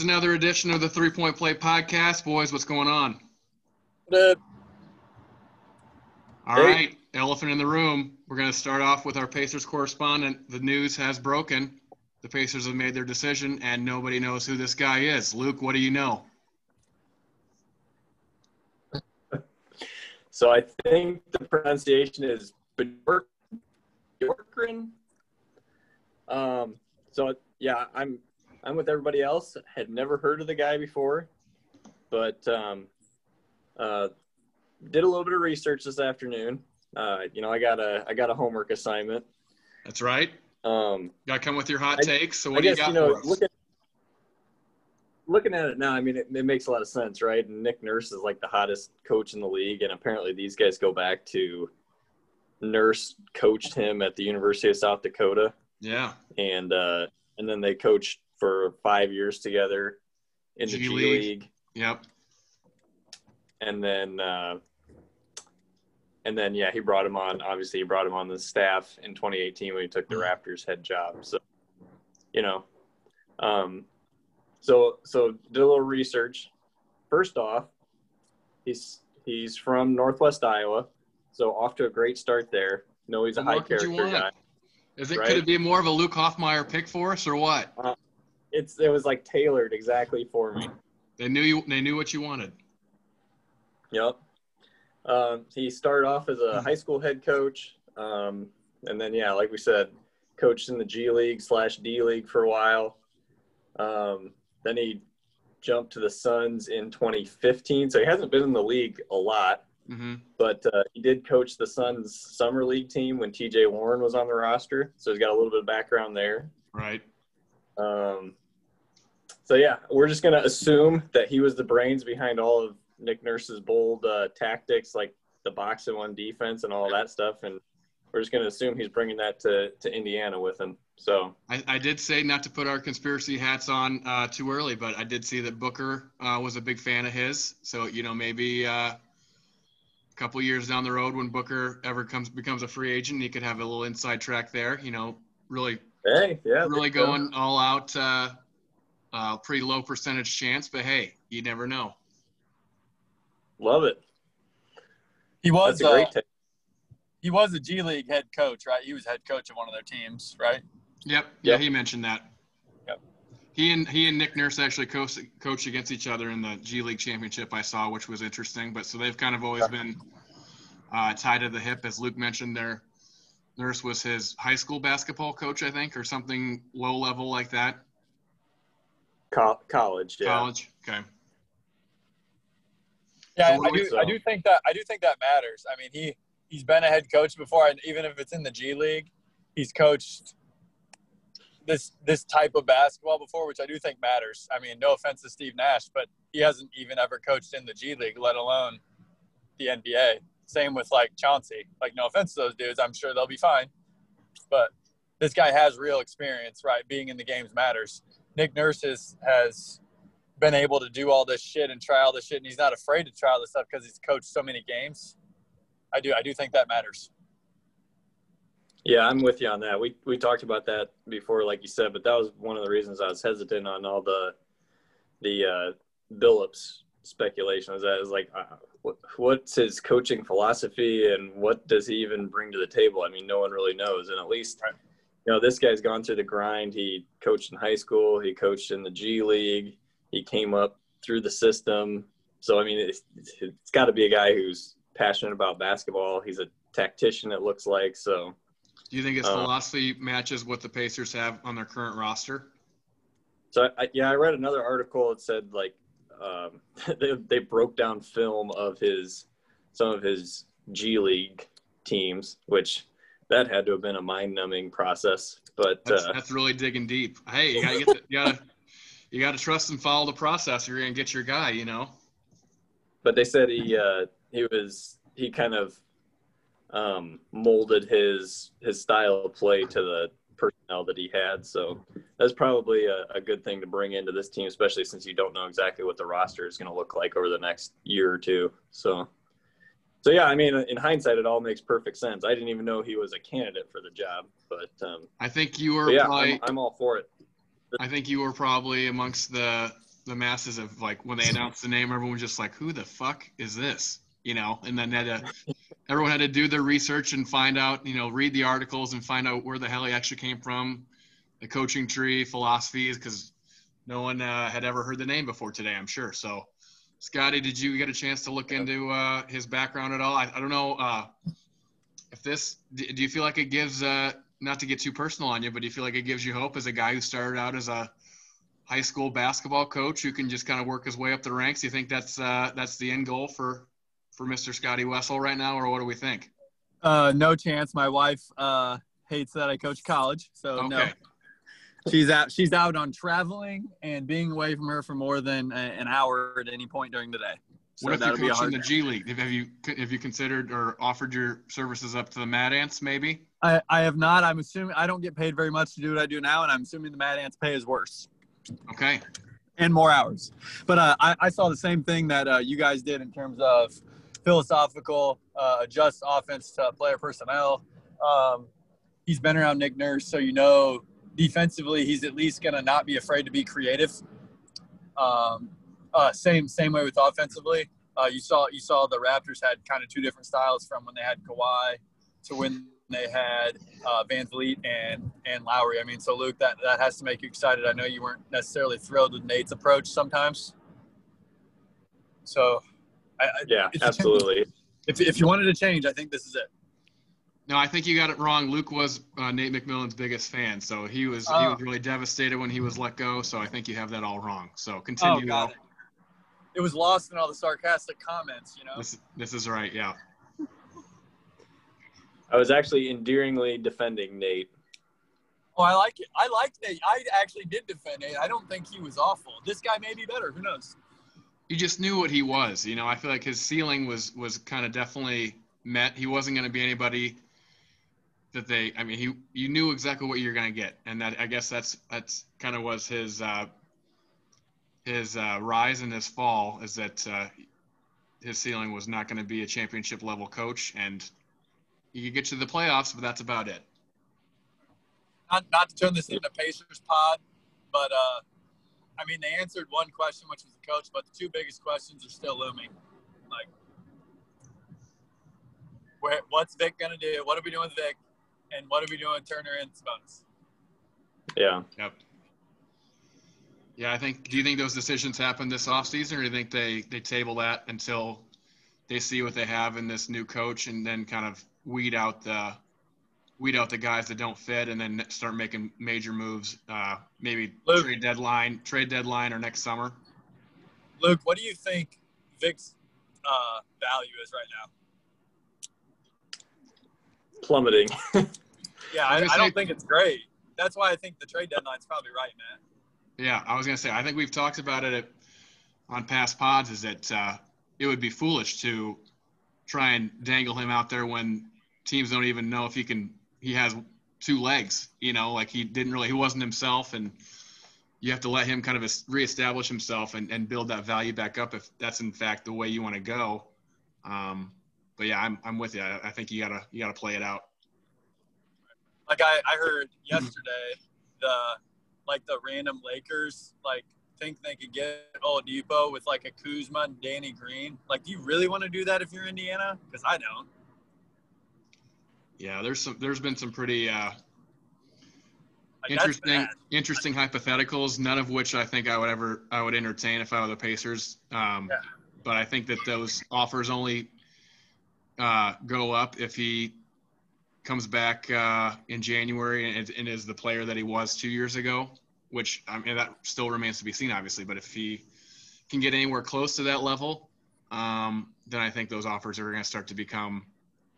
It's another edition of the Three Point Play podcast. Boys, what's going on? Good. All Hey. right, elephant in the room. We're going to start off with our Pacers correspondent. The news has broken. The Pacers have made their decision, and nobody knows who this guy is. Luke, what do you know? So I think the pronunciation is Bjork, Bjorkgren. Um. So yeah, I'm I'm with everybody else. Had never heard of the guy before, but um, uh, did a little bit of research this afternoon. Uh, you know, I got a I got a homework assignment. That's right. Um, Got to come with your hot I- takes. So I what do you got you know, for us? looking looking at it now, I mean, it, it makes a lot of sense, right? And Nick Nurse is like the hottest coach in the league, and apparently these guys go back to Nurse coached him at the University of South Dakota, yeah, and uh, and then they coached for five years together in the G G League. League, yep. and then uh, and then yeah, he brought him on. Obviously, he brought him on the staff in 2018 when he took the Mhm. Raptors head job. So, you know, um, so so did a little research. First off, he's he's from Northwest Iowa, so off to a great start there. No, he's a high character guy. Is it Right. could it be more of a Luke Hoffmeyer pick for us or what? It's it was like tailored exactly for me. They knew you. They knew what you wanted. Yep. Um, he started off as Hmm. a high school head coach, um, and then yeah, like we said, coached in the G League slash D League for a while. Um, then he jumped to the Suns in 2015, so he hasn't been in the league a lot, hmm but uh, he did coach the Suns summer league team when T.J. Warren was on the roster, so he's got a little bit of background there. Right. Um, so yeah, we're just gonna assume that he was the brains behind all of Nick Nurse's bold uh, tactics, like the box and one defense and all that stuff, and we're just gonna assume he's bringing that to to Indiana with him. So I, I did say not to put our conspiracy hats on uh, too early, but I did see that Booker uh, was a big fan of his. So you know maybe uh, a couple years down the road when Booker ever comes becomes a free agent, he could have a little inside track there. You know, really hey, yeah, really going all out. Uh, uh, pretty low percentage chance, but hey, you never know. Love it. He was That's a great uh, he was a G League head coach, right? He was head coach of one of their teams, right? Yep. Yeah, Yep. he mentioned that. Yep. He and he and Nick Nurse actually coached coached against each other in the G League championship I saw, which was interesting. But so they've kind of always been uh, tied to the hip, as Luke mentioned. Their Nurse was his high school basketball coach, I think, or something low level like that. Co- college, yeah. College. Okay. Yeah, So I, I do do. we- I do think that I do think that matters. I mean, he he's been a head coach before, and even if it's in the G League, he's coached this this type of basketball before, which I do think matters. I mean, no offense to Steve Nash, but he hasn't even ever coached in the G League, let alone the NBA. Same with like Chauncey. Like, no offense to those dudes, I'm sure they'll be fine, but this guy has real experience, right? Being in the games matters. Nick Nurse has, has been able to do all this shit and try all this shit, and he's not afraid to try all this stuff because he's coached so many games. I do, I do think that matters. Yeah, I'm with you on that. We we talked about that before, like you said, but that was one of the reasons I was hesitant on all the the uh, Billups speculation. Is that is like, uh, what, what's his coaching philosophy and what does he even bring to the table? I mean, no one really knows. And at least, Right. You know, this guy's gone through the grind. He coached in high school. He coached in the G League. He came up through the system. So I mean, it's, it's got to be a guy who's passionate about basketball. He's a tactician. It looks like so. Do you think his Uh, philosophy matches what the Pacers have on their current roster? So I, yeah, I read another article that said like um, they they broke down film of his some of his G League teams, which that had to have been a mind numbing process. But That's, uh, that's really digging deep. Hey, you gotta get the, you gotta you gotta trust and follow the process. You're gonna get your guy. You know. but they said he uh, he was he kind of um, molded his his style of play to the personnel that he had. So that's probably a, a good thing to bring into this team, especially since you don't know exactly what the roster is going to look like over the next year or two. So, so yeah, I mean, in hindsight, it all makes perfect sense. I didn't even know he was a candidate for the job, but, um, I think you were yeah, probably. I'm, I'm all for it. I think you were probably amongst the the masses of like when they announced the name, everyone was just like, "Who the fuck is this?" You know, and then had to, everyone had to do their research and find out, you know, read the articles and find out where the hell he actually came from, the coaching tree, philosophies, because no one uh, had ever heard the name before today, I'm sure. So, Scotty, did you get a chance to look into uh, his background at all? I, I don't know uh, if this. Do you feel like it gives, uh, not to get too personal on you, but do you feel like it gives you hope as a guy who started out as a high school basketball coach who can just kind of work his way up the ranks? Do you think that's uh, that's the end goal for for Mr. Scotty Wessel right now, or what do we think? Uh, no chance. My wife uh, hates that I coach college, so Okay. no. She's out. She's out on traveling and being away from her for more than a, an hour at any point during the day. So What if you're a coaching hard. the G League? Have you have you considered or offered your services up to the Mad Ants maybe? I, I have not. I'm assuming I don't get paid very much to do what I do now, and I'm assuming the Mad Ants pay is worse Okay. and more hours. But uh, I, I saw the same thing that uh, you guys did in terms of philosophical, uh, adjust offense to player personnel. Um, he's been around Nick Nurse, so you know defensively he's at least going to not be afraid to be creative. Um, uh, same same way with offensively. Uh, you saw you saw the Raptors had kind of two different styles from when they had Kawhi to when they had uh, VanVleet and and Lowry. I mean, so Luke, that that has to make you excited. I know you weren't necessarily thrilled with Nate's approach sometimes. So, I, I, Yeah, If you can- absolutely. if if you wanted to change, I think this is it. No, I think you got it wrong. Luke was uh, Nate McMillan's biggest fan, so he was he Oh. was really devastated when he was let go. So I think you have that all wrong. So continue. Oh, got it. It was lost in all the sarcastic comments, you know. This this is right. Yeah. I was actually endearingly defending Nate. Oh, I like it. I liked Nate. I actually did defend Nate. I don't think he was awful. This guy may be better. Who knows? You just knew what he was. You know, I feel like his ceiling was was kind of definitely met. He wasn't going to be anybody that they. I mean, he you knew exactly what you're going to get, and that I guess that's that's kind of was his uh, his uh, rise and his fall is that uh, his ceiling was not going to be a championship level coach, and could get you to the playoffs, but that's about it. Not not to turn this into Pacers pod, but uh, I mean they answered one question, which was the coach, but the two biggest questions are still looming. Like, where what's Vic gonna do? What are we doing with Vic? And what are we doing Turner and Sabonis? Yeah. Yep. Yeah, I think. Do you think those decisions happen this offseason, or do you think they they table that until they see what they have in this new coach, and then kind of weed out the weed out the guys that don't fit, and then start making major moves, uh, maybe Luke. trade deadline, trade deadline, or next summer? Luke, what do you think Vic's uh, value is right now? Plummeting. Yeah, I I, I don't think it's great. That's why I think the trade deadline's probably right, Matt. Yeah, I was gonna say. I think we've talked about it at, on past pods. Is that uh, it would be foolish to try and dangle him out there when teams don't even know if he can. He has two legs. You know, like he didn't really. He wasn't himself, and you have to let him kind of reestablish himself and, and build that value back up if that's in fact the way you want to go. Um, but yeah, I'm I'm with you. I, I think you gotta you gotta play it out. Like I, I heard yesterday, the like the random Lakers like think they could get Oladipo with like a Kuzma and Danny Green. Like, do you really want to do that if you're Indiana? Because I don't. Yeah, there's some there's been some pretty uh, Like, interesting interesting hypotheticals none of which i think i would ever i would entertain if i were the pacers um, Yeah. but i think that those offers only uh, go up if he comes back uh, in january and, and is the player that he was two years ago which i mean that still remains to be seen obviously but if he can get anywhere close to that level um, then i think those offers are going to start to become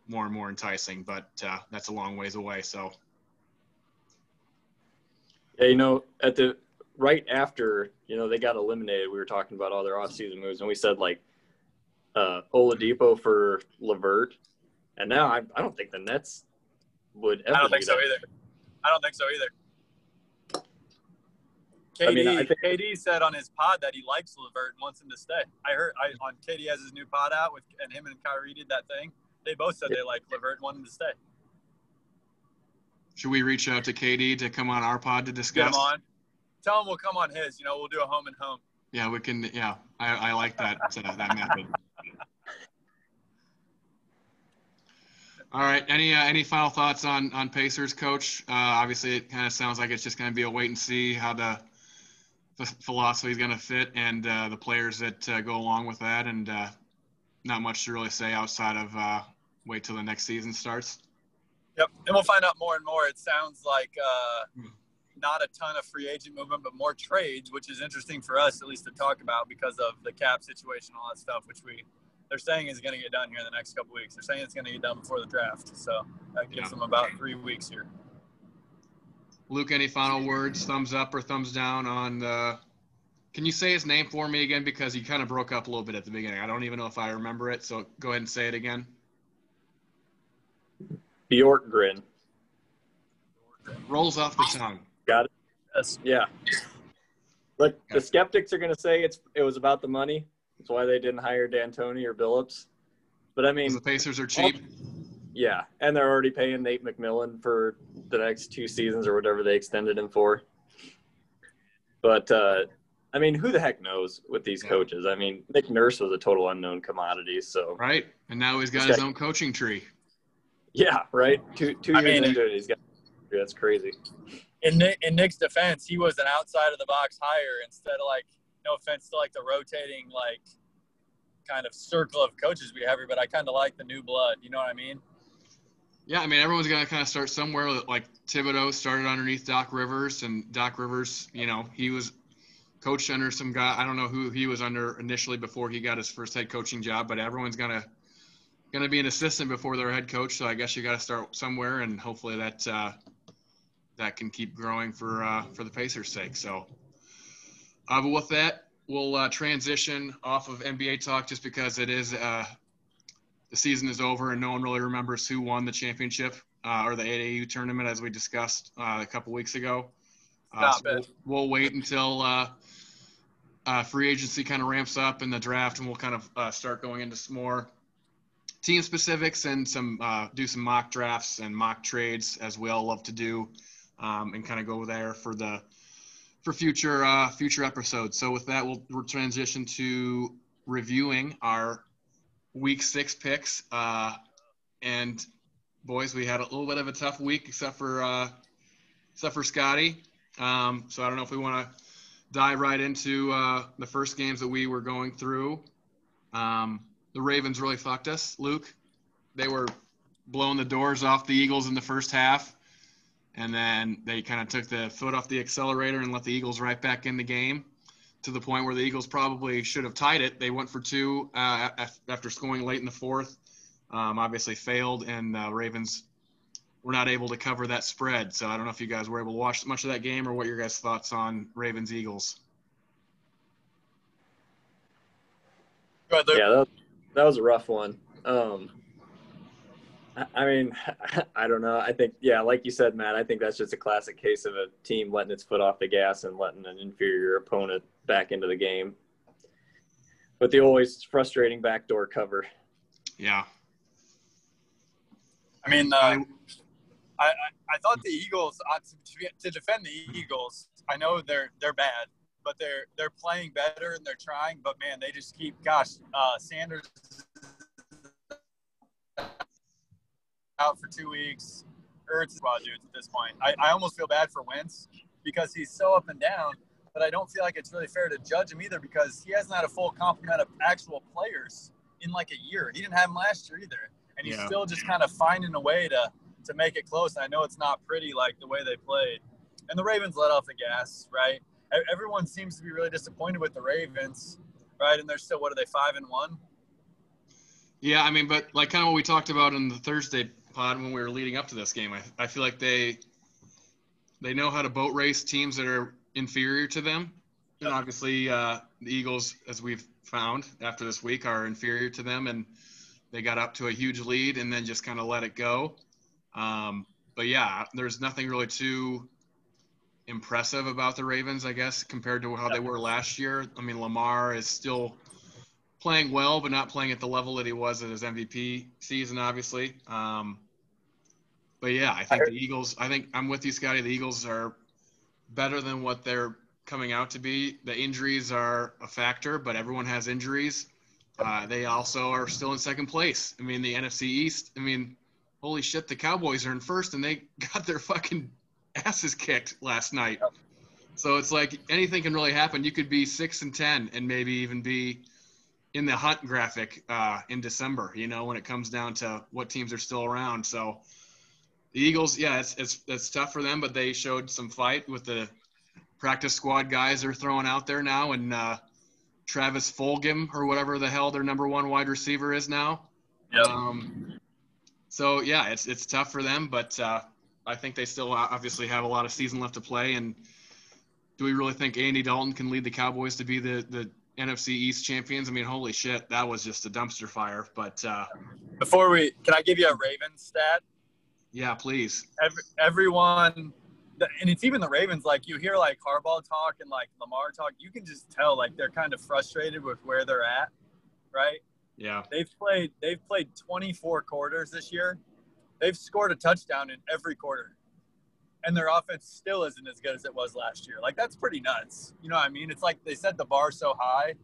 more and more enticing but uh, that's a long ways away so. Yeah, you know, at the right after, you know, they got eliminated, we were talking about all their offseason moves, and we said like uh Oladipo for Levert. And now I, I don't think the Nets would ever I don't think do so that. either. I don't think so either. KD, I mean, I think- KD said on his pod that he likes Levert and wants him to stay. I heard I, on KD has his new pod out with and him and Kyrie did that thing. They both said they like Levert and want him to stay. Should we reach out to KD to come on our pod to discuss? him on. Tell him we'll come on his. You know, we'll do a home and home. Yeah, we can. Yeah, I, I like that uh, that method. All right. Any uh, any final thoughts on on Pacers, Coach? Uh, obviously, it kind of sounds like it's just going to be a wait and see how the, the philosophy is going to fit and uh, the players that uh, go along with that, and uh, not much to really say outside of uh, wait till the next season starts. Yep, and we'll find out more and more. It sounds like not a ton of free agent movement, but more trades, which is interesting for us at least to talk about because of the cap situation, and all that stuff, which we they're saying is going to get done here in the next couple weeks. They're saying it's going to get done before the draft, so that gives yeah. them about three weeks here. Luke, any final words? Thumbs up or thumbs down on the? Can you say his name for me again because he kind of broke up a little bit at the beginning. I don't even know if I remember it, so go ahead and say it again. Bjorkgren. Rolls off the tongue. Got it. Yes. Yeah. Look, the skeptics are going to say it's it was about the money. That's why they didn't hire D'Antoni or Billups. But I mean, the Pacers are cheap. Yeah, and they're already paying Nate McMillan for the next two seasons or whatever they extended him for. But uh, I mean, who the heck knows with these yeah. coaches? I mean, Nick Nurse was a total unknown commodity, so right. And now he's got his own coaching tree. Yeah, right. Two two years mean, into it, he's got. That's crazy. In Nick, in Nick's defense, he was an outside of the box hire instead of like no offense to like the rotating like kind of circle of coaches we have here, but I kind of like the new blood. You know what I mean? Yeah, I mean everyone's to kind of start somewhere. Like Thibodeau started underneath Doc Rivers, and Doc Rivers, you know, he was coached under some guy. I don't know who he was under initially before he got his first head coaching job, but everyone's gonna gonna be an assistant before they're head coach. So I guess you got to start somewhere, and hopefully that uh, that can keep growing for uh, for the Pacers' sake. So uh, but with that, we'll uh, transition off of NBA talk just because it is uh, the season is over and no one really remembers who won the championship uh, or the AAU tournament as we discussed uh, a couple weeks ago. Uh, so we'll, we'll, wait until free agency kind of ramps up in the draft and we'll kind of start going into some more team specifics and some do some mock drafts and mock trades as we all love to do um, and kind of go there for the for future uh, future episodes. So with that, we'll, transition to reviewing our week six picks. Uh, and boys, we had a little bit of a tough week, except for uh, except for Scotty. Um, so I don't know if we want to dive right into uh, the first games that we were going through. Um, the Ravens really fucked us, Luke. They were blowing the doors off the Eagles in the first half and then they kind of took the foot off the accelerator and let the Eagles right back in the game to the point where the Eagles probably should have tied it. They went for two uh, after scoring late in the fourth. Um, obviously failed, and uh, Ravens were not able to cover that spread. So I don't know if you guys were able to watch much of that game or what your guys' thoughts on Ravens Eagles. Yeah, that, that was a rough one. Um, I mean, I don't know. I think, yeah, like you said, Matt, I think that's just a classic case of a team letting its foot off the gas and letting an inferior opponent back into the game. But the always frustrating backdoor cover. Yeah. I mean, uh, I, I, I thought the Eagles uh, to, to defend the Eagles. I know they're they're bad, but they're they're playing better and they're trying. But man, they just keep. Gosh, uh, Sanders out for two weeks. Ertz is well, dudes at this point. I, I almost feel bad for Wentz because he's so up and down, but I don't feel like it's really fair to judge him either because he hasn't had a full complement of actual players in like a year. He didn't have them last year either. And he's yeah. still just kind of finding a way to to make it close. And I know it's not pretty like the way they played. And the Ravens let off the gas, right? Everyone seems to be really disappointed with the Ravens, right? And they're still what are they five and one? Yeah, I mean, but like kind of what we talked about in the Thursday pod when we were leading up to this game. I, I feel like they they know how to boat race teams that are inferior to them. And obviously, uh, the Eagles, as we've found after this week, are inferior to them, and they got up to a huge lead and then just kind of let it go. Um, but yeah, there's nothing really too impressive about the Ravens, I guess, compared to how they were last year. I mean, Lamar is still playing well, but not playing at the level that he was at his MVP season, obviously. Um, but yeah, I think the Eagles. I think I'm with you, Scotty. The Eagles are better than what they're coming out to be. The injuries are a factor, but everyone has injuries. Uh, they also are still in second place. I mean, the NFC East. I mean, holy shit, the Cowboys are in first, and they got their fucking asses kicked last night. So it's like anything can really happen. You could be six and ten, and maybe even be in the hunt graphic uh, in December. You know, when it comes down to what teams are still around. So the Eagles, yeah, it's it's it's tough for them, but they showed some fight with the practice squad guys they're throwing out there now, and uh, Travis Fulgham or whatever the hell their number one wide receiver is now. Yep. Um, so yeah, it's it's tough for them, but uh, I think they still obviously have a lot of season left to play. And do we really think Andy Dalton can lead the Cowboys to be the the NFC East champions? I mean, holy shit, that was just a dumpster fire. But uh, Before we, can I give you a Ravens stat? yeah, please. Every, everyone, and it's even the Ravens. Like you hear like Harbaugh talk and like Lamar talk, you can just tell like they're kind of frustrated with where they're at, right? Yeah, They've played they've played 24 quarters this year. They've scored a touchdown in every quarter. And their offense still isn't as good as it was last year. Like that's pretty nuts. You know what I mean? It's like they set the bar so high.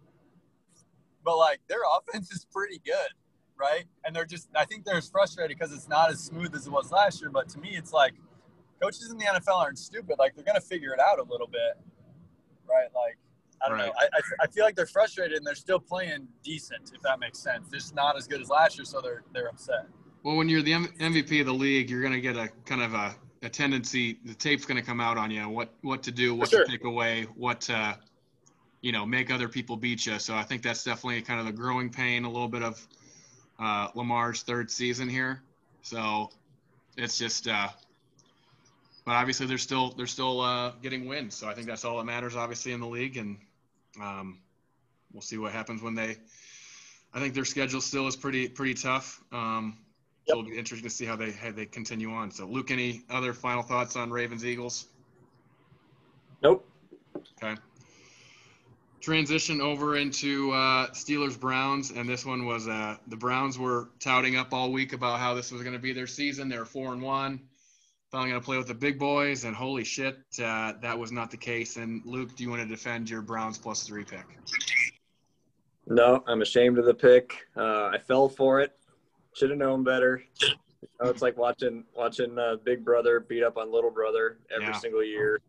But like their offense is pretty good, right? And they're just I think they're as frustrated because it's not as smooth as it was last year. But to me it's like coaches in the NFL aren't stupid. Like they're gonna figure it out a little bit. Right? Like I don't Right. know. I, I, I feel like they're frustrated and they're still playing decent, if that makes sense. Just not as good as last year, so they're they're upset. Well, when you're the M- MVP of the league, you're going to get a kind of a, a tendency. The tape's going to come out on you. What what to do, what sure. to take away, what to, you know, make other people beat you. So I think that's definitely kind of the growing pain. A little bit of uh, Lamar's third season here. So it's just. Uh, but obviously, they're still they're still uh, getting wins. So I think that's all that matters, obviously, in the league. And um, we'll see what happens when they. I think their schedule still is pretty pretty tough. Um, it'll be interesting to see how they how they continue on. So, Luke, any other final thoughts on Ravens Eagles? Nope. Okay. Transition over into uh, Steelers Browns, and this one was uh, the Browns were touting up all week about how this was going to be their season. They were four and one, finally going to play with the big boys, and holy shit, uh, that was not the case. And Luke, do you want to defend your Browns plus three pick? No, I'm ashamed of the pick. Uh, I fell for it. Should have known better. You know, it's like watching watching uh, Big Brother beat up on Little Brother every Yeah. single year.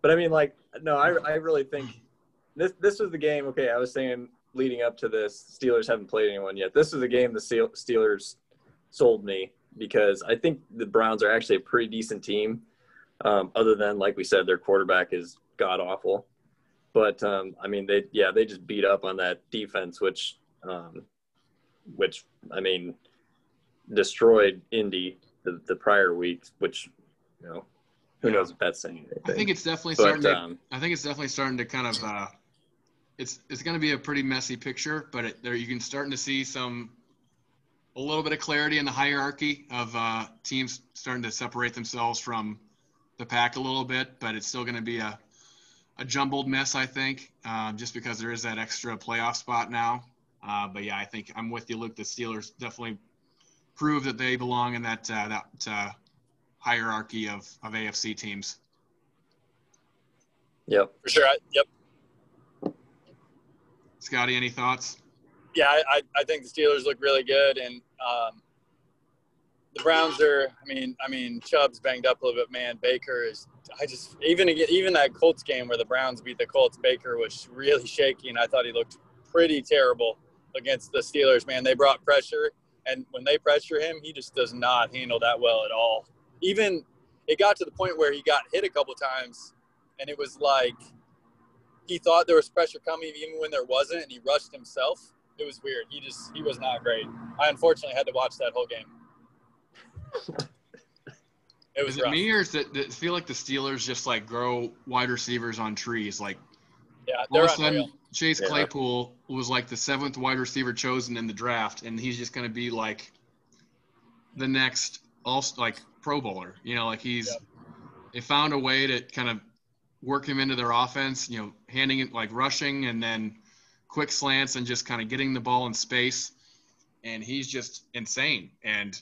But I mean, like, no, I I really think this this was the game. Okay, I was saying leading up to this, Steelers haven't played anyone yet. This is the game the Steelers sold me because I think the Browns are actually a pretty decent team. Um, other than like we said, their quarterback is god awful. But um, I mean, they yeah they just beat up on that defense, which um, which I mean destroyed Indy the, the prior week, which you know who knows if that's saying anything. I think it's definitely but starting. to, um, I think it's definitely starting to kind of. Uh, it's it's going to be a pretty messy picture, but it, there you can starting to see some a little bit of clarity in the hierarchy of uh, teams starting to separate themselves from the pack a little bit, but it's still going to be a a jumbled mess, I think, um, just because there is that extra playoff spot now. Uh, but yeah, I think I'm with you, Luke. The Steelers definitely prove that they belong in that uh, that uh, hierarchy of, of AFC teams. yep. For sure. I, yep. Scotty, any thoughts? Yeah, I, I, I think the Steelers look really good, and um, the Browns are. I mean, I mean, Chubb's banged up a little bit. Man, Baker is. I just even even that Colts game where the Browns beat the Colts, Baker was really shaky, and I thought he looked pretty terrible against the Steelers. Man, they brought pressure, and when they pressure him, he just does not handle that well at all. Even it got to the point where he got hit a couple times, and it was like he thought there was pressure coming even when there wasn't, and he rushed himself. It was weird. He just he was not great. I unfortunately had to watch that whole game. It was Is it rough. me or is it, does it feel like the Steelers just like grow wide receivers on trees? Like Yeah, all of a sudden, unreal. Chase Yeah. Claypool was like the seventh wide receiver chosen in the draft, and he's just going to be like the next all like Pro Bowler. You know, like he's Yep. they found a way to kind of work him into their offense. You know, handing it like rushing and then quick slants and just kind of getting the ball in space, and he's just insane. And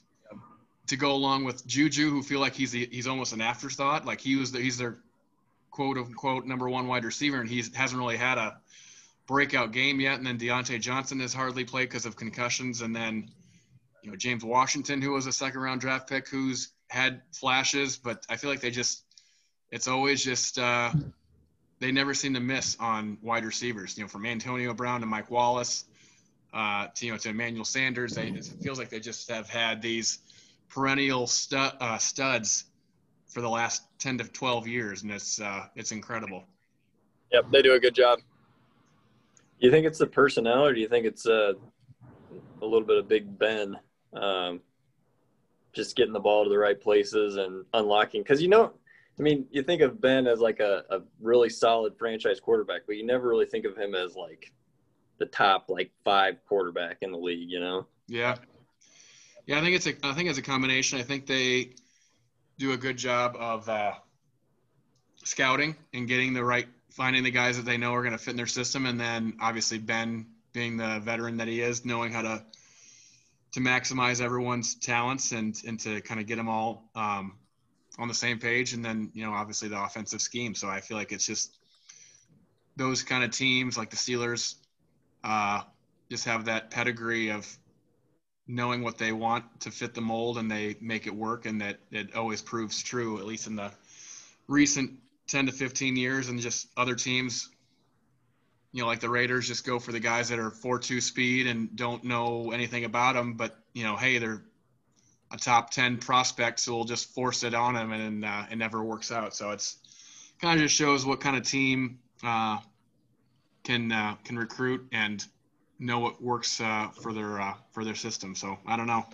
to go along with Juju, who feel like he's he's almost an afterthought. Like he was the, he's their quote unquote number one wide receiver, and he hasn't really had a breakout game yet. And then Diontae Johnson has hardly played because of concussions. And then, you know, James Washington, who was a second round draft pick, who's had flashes, but I feel like they just, it's always just, uh, they never seem to miss on wide receivers, you know, from Antonio Brown to Mike Wallace, uh, to, you know, to Emmanuel Sanders. They, it feels like they just have had these perennial stud, uh, studs for the last 10 to 12 years. And it's, uh, it's incredible. Yep. They do a good job. You think it's the personnel, or do you think it's uh, a little bit of Big Ben, um, just getting the ball to the right places and unlocking? Because you know, I mean, you think of Ben as like a, a really solid franchise quarterback, but you never really think of him as like the top like five quarterback in the league. You know? Yeah, yeah. I think it's a I think it's a combination. I think they do a good job of uh, scouting and getting the right finding the guys that they know are going to fit in their system, and then obviously Ben being the veteran that he is, knowing how to to maximize everyone's talents and and to kind of get them all um, on the same page, and then you know obviously the offensive scheme. So I feel like it's just those kind of teams like the Steelers uh, just have that pedigree of knowing what they want to fit the mold and they make it work and that it always proves true at least in the recent 10 to 15 years and just other teams. You know like the raiders just go for the guys that are 4-2 speed and don't know anything about them but you know hey they're a top 10 prospect so we'll just force it on them and uh, it never works out. So it's kind of just shows what kind of team uh, can uh, can recruit and know what works uh, for their uh, for their system so i don't know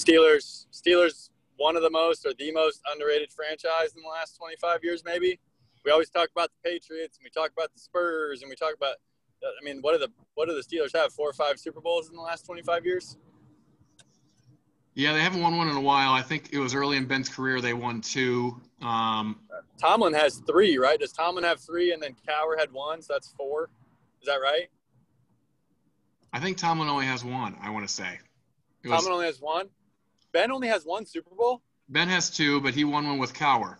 Steelers, Steelers, one of the most or the most underrated franchise in the last 25 years, maybe. We always talk about the Patriots and we talk about the Spurs and we talk about. I mean, what do the what do the Steelers have? Four or five Super Bowls in the last 25 years. Yeah, they haven't won one in a while. I think it was early in Ben's career they won two. Um, Tomlin has three, right? Does Tomlin have three and then Cowher had one, so that's four? Is that right? I think Tomlin only has one. I want to say. It Tomlin only has one. Ben only has one Super Bowl. Ben has two, but he won one with Cowher.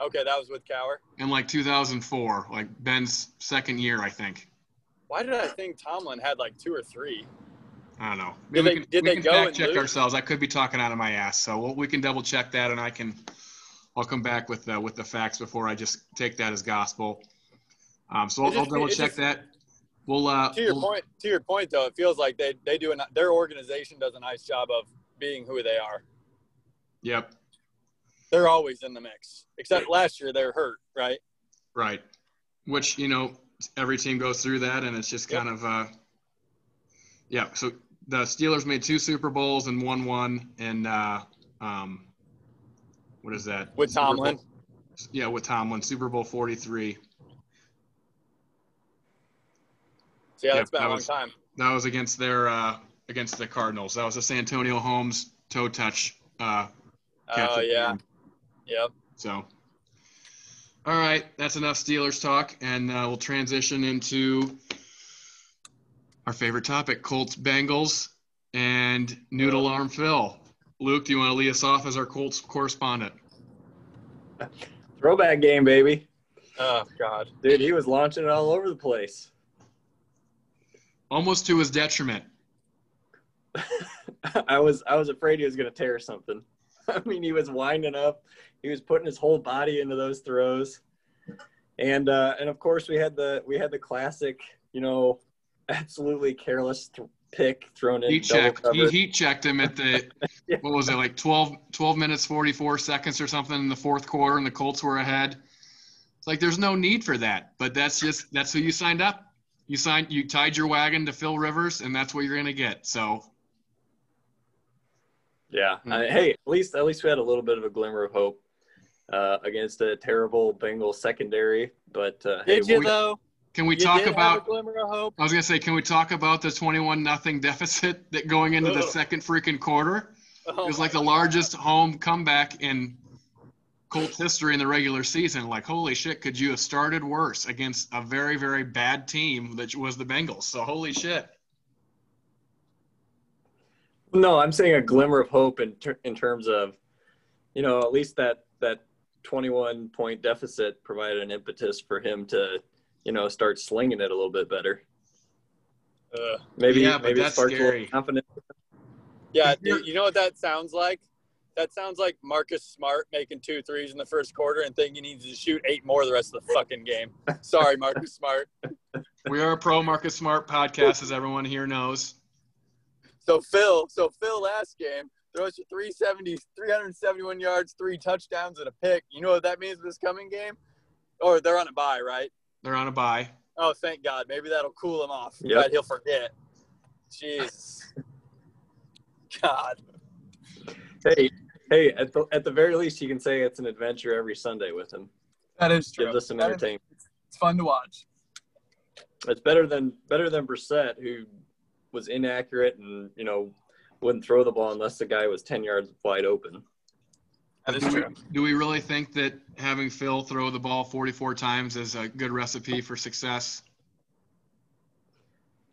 Okay, that was with Cowher. In like 2004, like Ben's second year, I think. Why did I think Tomlin had like two or three? I don't know. Did Maybe they, we can, did we they can go fact check ourselves? I could be talking out of my ass, so we'll, we can double check that, and I can. I'll come back with uh, with the facts before I just take that as gospel. Um, so I'll, I'll double check just- that. We'll uh, To your we'll- point, to your point though, it feels like they they do an, their organization does a nice job of being who they are. Yep. They're always in the mix, except last year they're hurt, right? Right. Which, you know, every team goes through that and it's just Yep. kind of uh yeah, so the Steelers made two Super Bowls and won one and uh um what is that? With Tomlin. yeah, with Tomlin, Super Bowl 43. So yeah, Yep, that's been that a long was- time. That was against their uh against the Cardinals. That was a Santonio Holmes toe touch uh Oh at the yeah, end. yep. So, all right, that's enough Steelers talk, and uh, we'll transition into our favorite topic: Colts, Bengals, and Noodle Arm Phil. Luke, do you want to lead us off as our Colts correspondent? Throwback game, baby. Oh God. Dude, he was launching it all over the place. Almost to his detriment. I was I was afraid he was gonna tear something. I mean, he was winding up. He was putting his whole body into those throws, and uh, and of course we had the we had the classic, you know, absolutely careless th- pick thrown in double checked. He heat checked him at the Yeah. what was it like 12, 12 minutes forty four seconds or something in the fourth quarter, and the Colts were ahead. It's like there's no need for that, but that's just that's who you signed up. You signed you tied your wagon to Phil Rivers, and that's what you're gonna get. So Yeah. I- hey, at least at least we had a little bit of a glimmer of hope uh, against a terrible Bengal secondary. But uh, hey, Did you we- though? can we You talk about? a glimmer of hope. I was gonna say, can we talk about the twenty-one nothing deficit that going into the second freaking quarter? Oh It was like the God. largest home comeback in Colts history in the regular season. Like, holy shit, could you have started worse against a very, very bad team that was the Bengals? So, holy shit. No, I'm saying a glimmer of hope in ter- in terms of, you know, at least that that 21 point deficit provided an impetus for him to, you know, start slinging it a little bit better. Uh, Maybe Yeah, maybe that's sparked a little confidence. yeah, you know what that sounds like? That sounds like Marcus Smart making two threes in the first quarter and thinking he needs to shoot eight more the rest of the fucking game. Sorry, Marcus Smart. We are a pro Marcus Smart podcast, as everyone here knows. So Phil, so Phil last game throws you 370, 371 yards, three touchdowns, and a pick. You know what that means for this coming game? Or they're on a bye, right? They're on a bye. Oh, thank God. Maybe that'll cool him off. Yep. But he'll forget. Jeez. God. Hey, hey, at the at the very least, you can say it's an adventure every Sunday with him. That is true. Gives us some That is- entertainment. It's fun to watch. It's better than better than Brissett, who was inaccurate and you know wouldn't throw the ball unless the guy was ten yards wide open. That is Do we, true. do we really think that having Phil throw the ball 44 times is a good recipe for success?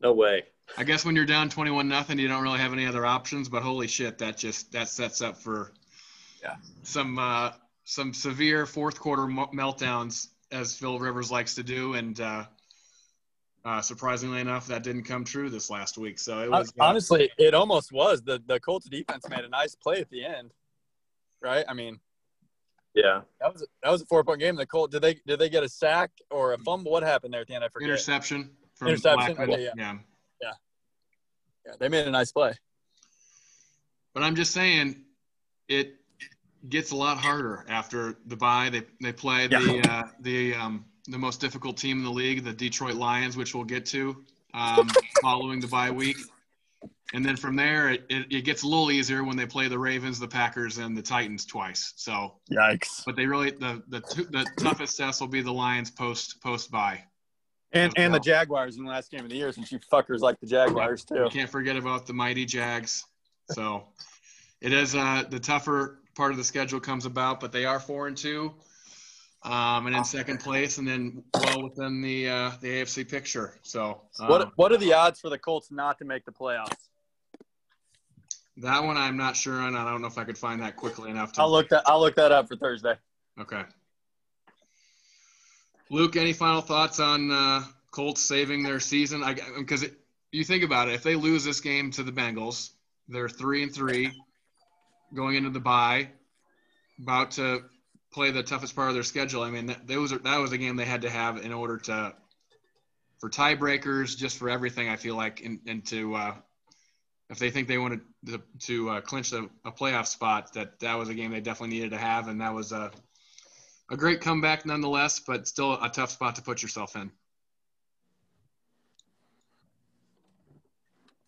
No way. I guess when you're down 21 nothing, you don't really have any other options. But holy shit, that just that sets up for Yeah. some uh, some severe fourth quarter mo- meltdowns, as Phil Rivers likes to do, and uh, uh, surprisingly enough, that didn't come true this last week. So it was uh, Honestly, it almost was. The the Colts defense made a nice play at the end. Right? I mean, Yeah, that was that was a four point game. The Colts did they did they get a sack or a fumble? What happened there at the end? I forget. interception from Interception? Blackmon. Okay, yeah. yeah. Yeah, they made a nice play. But I'm just saying, it gets a lot harder after the bye. They they play the uh, the um, the most difficult team in the league, the Detroit Lions, which we'll get to um, following the bye week. And then from there, it, it, it gets a little easier when they play the Ravens, the Packers, and the Titans twice. So, Yikes. but they really the the the toughest test will be the Lions post post bye. And and the Jaguars in the last game of the year, since you fuckers like the Jaguars too. You can't forget about the mighty Jags. So it is uh, the tougher part of the schedule comes about, but they are four and two, um, and in second place, and then well within the uh, the AFC picture. So um, What what are the odds for the Colts not to make the playoffs? that one I'm not sure on. I don't know if I could find that quickly enough to. I'll look that I'll look that up for Thursday. Okay. Luke, any final thoughts on uh, Colts saving their season? I because you think about it, if they lose this game to the Bengals, they're three and three, going into the bye, about to play the toughest part of their schedule. I mean, that, that was that was a game they had to have in order to for tiebreakers, just for everything. I feel like, and, and to uh, if they think they wanted to, to uh, clinch a, a playoff spot, that that was a game they definitely needed to have, and that was a a great comeback nonetheless, but still a tough spot to put yourself in.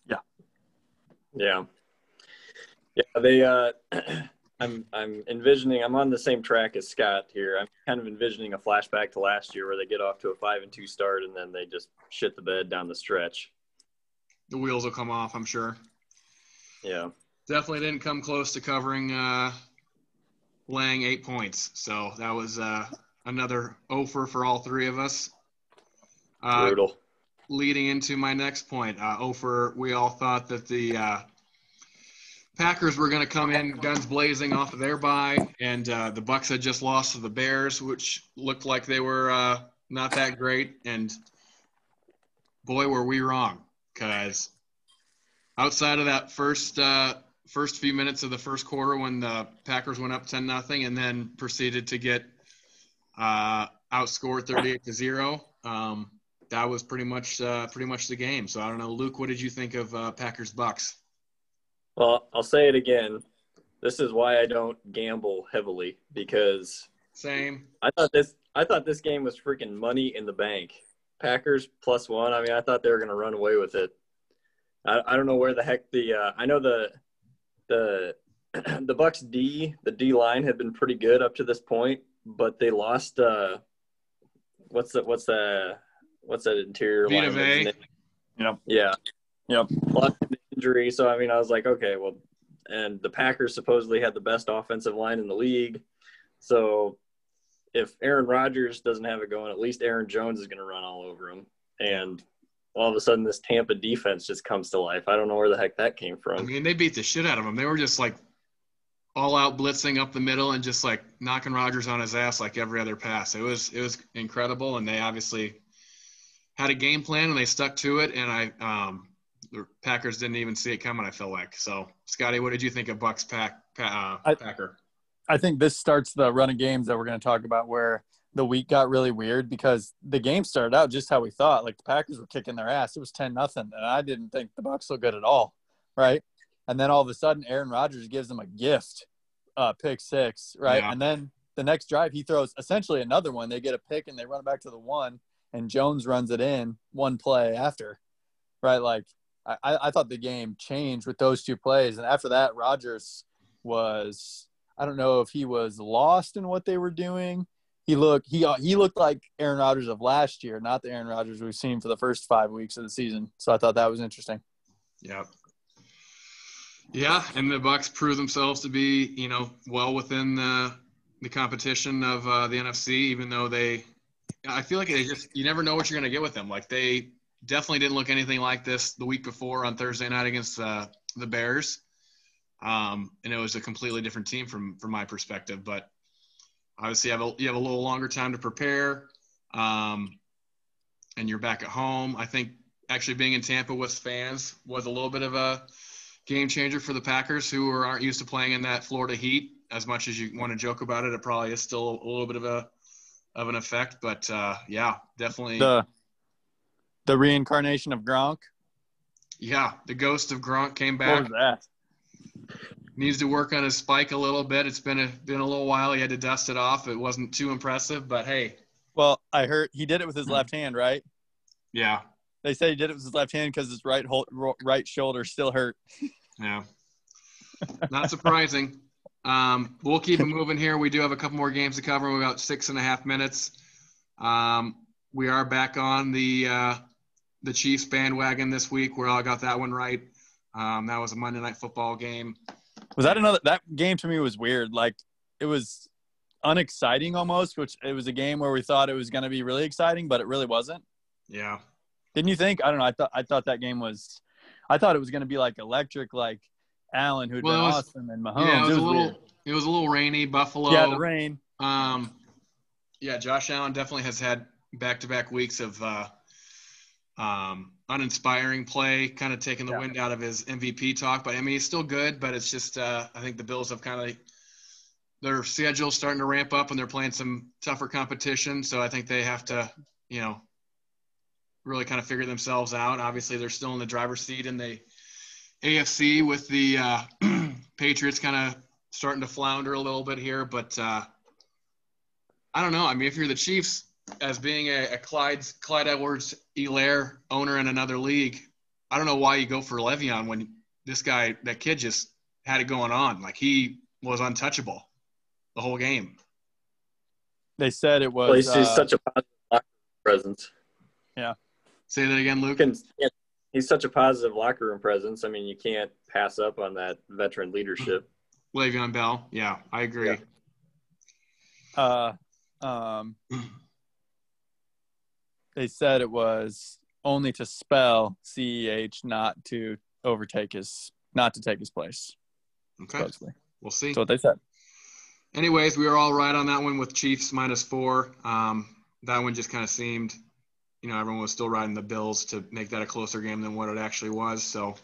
yeah, yeah. They, uh, I'm, I'm envisioning. I'm on the same track as Scott here. I'm kind of envisioning a flashback to last year where they get off to a five and two start and then they just shit the bed down the stretch. The wheels will come off, I'm sure. Yeah, Definitely didn't come close to covering uh, laying eight points. So that was uh, another offer for all three of us. Uh, brutal. leading into my next point, uh, Ofer, we all thought that the uh, Packers were going to come in guns blazing off of their bye, and uh, the Bucks had just lost to the Bears, which looked like they were uh, not that great. And boy, were we wrong, because outside of that first uh, first few minutes of the first quarter when the Packers went up ten nothing, and then proceeded to get uh, outscored thirty eight to zero. Um, that was pretty much uh, pretty much the game. So I don't know, Luke, what did you think of uh, Packers Bucks? Well, I'll say it again. This is why I don't gamble heavily because Same. I thought this I thought this game was freaking money in the bank. Packers plus one. I mean, I thought they were going to run away with it. I, I don't know where the heck the uh, I know the the the Bucks D the D line had been pretty good up to this point, but they lost. Uh, what's the what's the what's that interior Vita lineman's Vea. name? Yep. Yeah. Yep. Lost an injury, so I mean, I was like, okay, well, and the Packers supposedly had the best offensive line in the league, so if Aaron Rodgers doesn't have it going, at least Aaron Jones is going to run all over him. And all of a sudden, this Tampa defense just comes to life. I don't know where the heck that came from. I mean, they beat the shit out of them. They were just like all out blitzing up the middle and just like knocking Rodgers on his ass like every other pass. It was it was incredible, and they obviously had a game plan and they stuck to it. And I um, the Packers didn't even see it coming. I feel like so. Scotty, what did you think of Bucks pack uh, Packer? I think this starts the run of games that we're going to talk about where the week got really weird because the game started out just how we thought. Like the Packers were kicking their ass. It was ten nothing, and I didn't think the Bucks looked good at all. Right, and then all of a sudden, Aaron Rodgers gives them a gift, uh, pick six. Right, yeah. and then the next drive he throws essentially another one. They get a pick and they run it back to the one, and Jones runs it in one play after. Right, like I, I thought the game changed with those two plays, and after that, Rodgers was I don't know if he was lost in what they were doing he looked he uh, he looked like Aaron Rodgers of last year, not the Aaron Rodgers we've seen for the first five weeks of the season. So I thought that was interesting. Yeah. Yeah, and the Bucks prove themselves to be, you know, well within the the competition of uh, the NFC, even though they, I feel like they just you never know what you're going to get with them. Like they definitely didn't look anything like this the week before on Thursday night against uh, the Bears, um, and it was a completely different team from from my perspective. But obviously you have a, you have a little longer time to prepare um, and you're back at home i think actually being in tampa with fans was a little bit of a game changer for the packers who are, aren't used to playing in that florida heat as much as you want to joke about it it probably is still a little bit of a of an effect but uh, yeah definitely the the reincarnation of gronk yeah the ghost of gronk came back what was that needs to work on his spike a little bit. It's been a been a little while. He had to dust it off. It wasn't too impressive, but hey. Well, I heard he did it with his left hand, right? Yeah. They say he did it with his left hand because his right right shoulder still hurt. Yeah. Not surprising. Um, we'll keep it moving here. We do have a couple more games to cover. We're about six and a half minutes. Um, we are back on the uh, the Chiefs bandwagon this week. Where I got that one right. Um, that was a Monday Night Football game. Was that another that game to me was weird. Like it was unexciting almost, which it was a game where we thought it was going to be really exciting, but it really wasn't. Yeah. Didn't you think? I don't know. I thought I thought that game was. I thought it was going to be like electric, like Allen, who'd well, been was, awesome, and Mahomes. Yeah, it was, it was a little. Weird. It was a little rainy. Buffalo. Yeah, the rain. Um, yeah, Josh Allen definitely has had back-to-back weeks of uh, um, uninspiring play, kind of taking the yeah. wind out of his MVP talk. But I mean, he's still good, but it's just uh, I think the Bills have kind of their schedule starting to ramp up and they're playing some tougher competition. So I think they have to, you know, really kind of figure themselves out. Obviously, they're still in the driver's seat in the AFC with the uh, Patriots kind of starting to flounder a little bit here. But uh, I don't know. I mean, if you're the Chiefs, as being a, a Clyde Clyde Edwards Helaire owner in another league, I don't know why you go for Le'Veon when this guy, that kid, just had it going on. Like he was untouchable the whole game. They said it was. Well, he's, uh, such a positive presence. Yeah. Say that again, Luke. he's such a positive locker room presence. I mean, you can't pass up on that veteran leadership. Le'Veon Bell. Yeah, I agree. Yeah. Uh, um, they said it was only to spell CEH, not to overtake his, not to take his place. Okay. Supposedly. We'll see. That's what they said. Anyways, we were all right on that one with Chiefs minus four. Um, that one just kind of seemed, you know, everyone was still riding the Bills to make that a closer game than what it actually was. So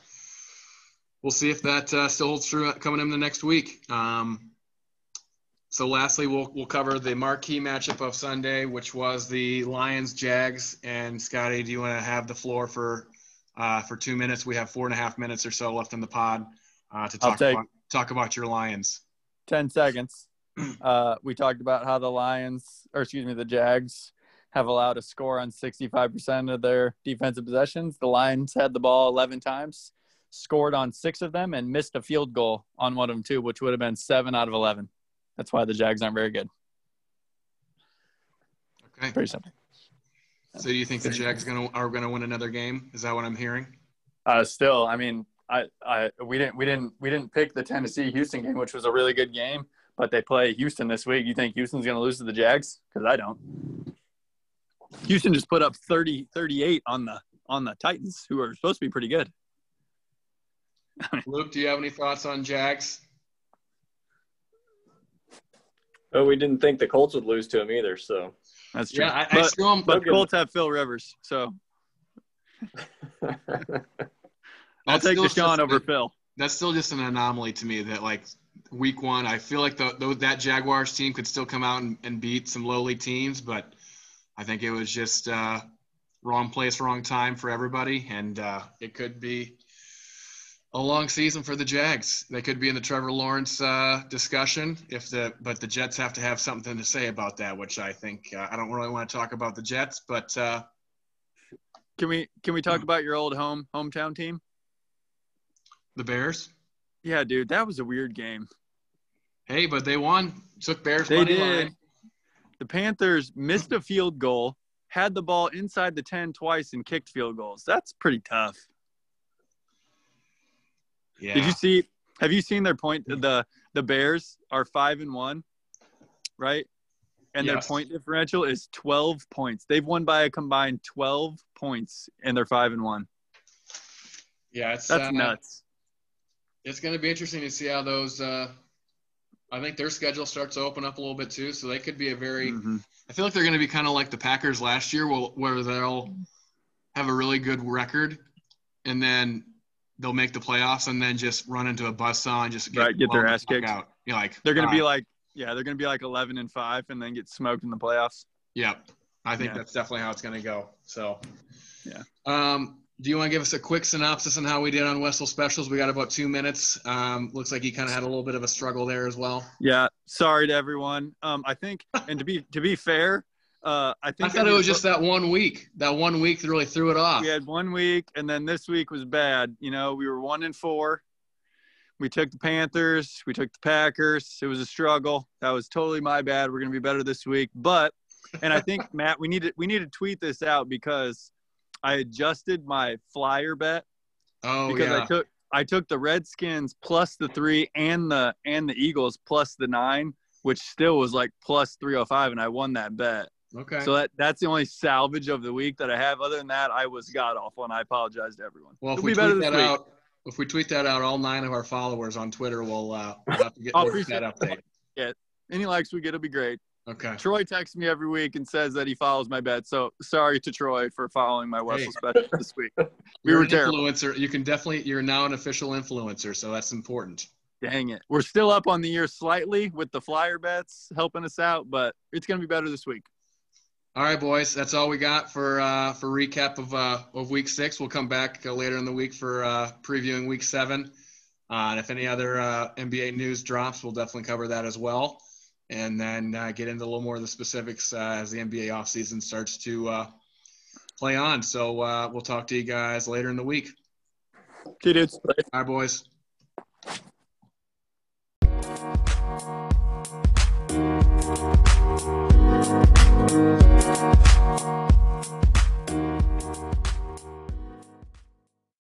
we'll see if that uh, still holds true coming in the next week. Um, so lastly, we'll we'll cover the marquee matchup of Sunday, which was the Lions Jags. And Scotty, do you want to have the floor for uh, for two minutes? We have four and a half minutes or so left in the pod uh, to talk about talk about your Lions. Ten seconds. Uh, we talked about how the Lions, or excuse me, the Jags, have allowed a score on 65% of their defensive possessions. The Lions had the ball 11 times, scored on six of them, and missed a field goal on one of them too, which would have been seven out of 11. That's why the Jags aren't very good. Okay. Pretty simple. So, do you think the Jags gonna are gonna win another game? Is that what I'm hearing? Uh, still, I mean, I, I, we didn't, we didn't, we didn't pick the Tennessee Houston game, which was a really good game, but they play Houston this week. You think Houston's gonna lose to the Jags? Because I don't. Houston just put up 30, 38 on the on the Titans, who are supposed to be pretty good. Luke, do you have any thoughts on Jags? But we didn't think the Colts would lose to him either. So That's true. Yeah, I, I but still am. but. Colts have Phil Rivers, so I'll take still Deshaun just- over Phil. That's still just an anomaly to me that like week one, I feel like the, the that Jaguars team could still come out and, and beat some lowly teams, but I think it was just uh, wrong place, wrong time for everybody, and uh, it could be a long season for the Jags. They could be in the Trevor Lawrence uh, discussion if the but the Jets have to have something to say about that, which I think uh, I don't really want to talk about the Jets, but uh, Can we can we talk about your old home hometown team? the Bears. Yeah, dude, that was a weird game. Hey, but they won. Took Bears They did. line. The Panthers missed a field goal, had the ball inside the 10 twice and kicked field goals. That's pretty tough. Yeah. Did you see have you seen their point the the Bears are 5 and 1, right? And their point differential is 12 points. They've won by a combined 12 points and they're 5 and 1. Yeah, it's That's uh, nuts. It's going to be interesting to see how those. Uh, I think their schedule starts to open up a little bit too, so they could be a very. Mhm. I feel like they're going to be kind of like the Packers last year, where, where they'll have a really good record, and then they'll make the playoffs, and then just run into a buzzsaw and just get, Right, get their ass kicked. out. You're like They're going to "Ah, be like yeah, they're going to be like 11 and 5 and then get smoked in the playoffs. Yep. I think Yeah. that's definitely how it's going to go. So, Yeah. Um, do you want to give us a quick synopsis on how we did on Wessel specials? We got about two minutes. Um, looks like he kind of had a little bit of a struggle there as well. Yeah, sorry to everyone. Um, I think, and to be to be fair, uh, I I think thought it was just that one week. That one week that really threw it off. we had one week, and then this week was bad. You know, we were one and four. We took the Panthers. We took the Packers. It was a struggle. That was totally my bad. We're gonna be better this week, but, and I think Matt, we need to we need to tweet this out because I adjusted my flyer bet Oh because yeah. I took I took the Redskins plus the three and the and the Eagles plus the nine, which still was like plus three hundred five, and I won that bet. Okay. So that that's the only salvage of the week that I have. Other than that, I was god awful, and I apologize to everyone. well, if It'll we be tweet that week. out, if we tweet that out, all nine of our followers on Twitter will uh, we'll have to get I'll we'll get that update. Any likes we get will be great. Okay. Troy texts me every week and says that he follows my bet. So sorry to Troy for following my Wessel special this week. We You're were an terrible. influencer. You can definitely. You're now an official influencer, so that's important. Dang it. We're still up on the year slightly with the flyer bets helping us out, but it's gonna be better this week. All right, boys. That's all we got for uh, for recap of uh, of week six. We'll come back uh, later in the week for uh, previewing week seven. Uh, and if any other uh, NBA news drops, we'll definitely cover that as well. And then uh, get into a little more of the specifics uh, as the NBA offseason starts to uh, play on. So uh, we'll talk to you guys later in the week. Okay, dudes. All right, boys. Thank Thank you.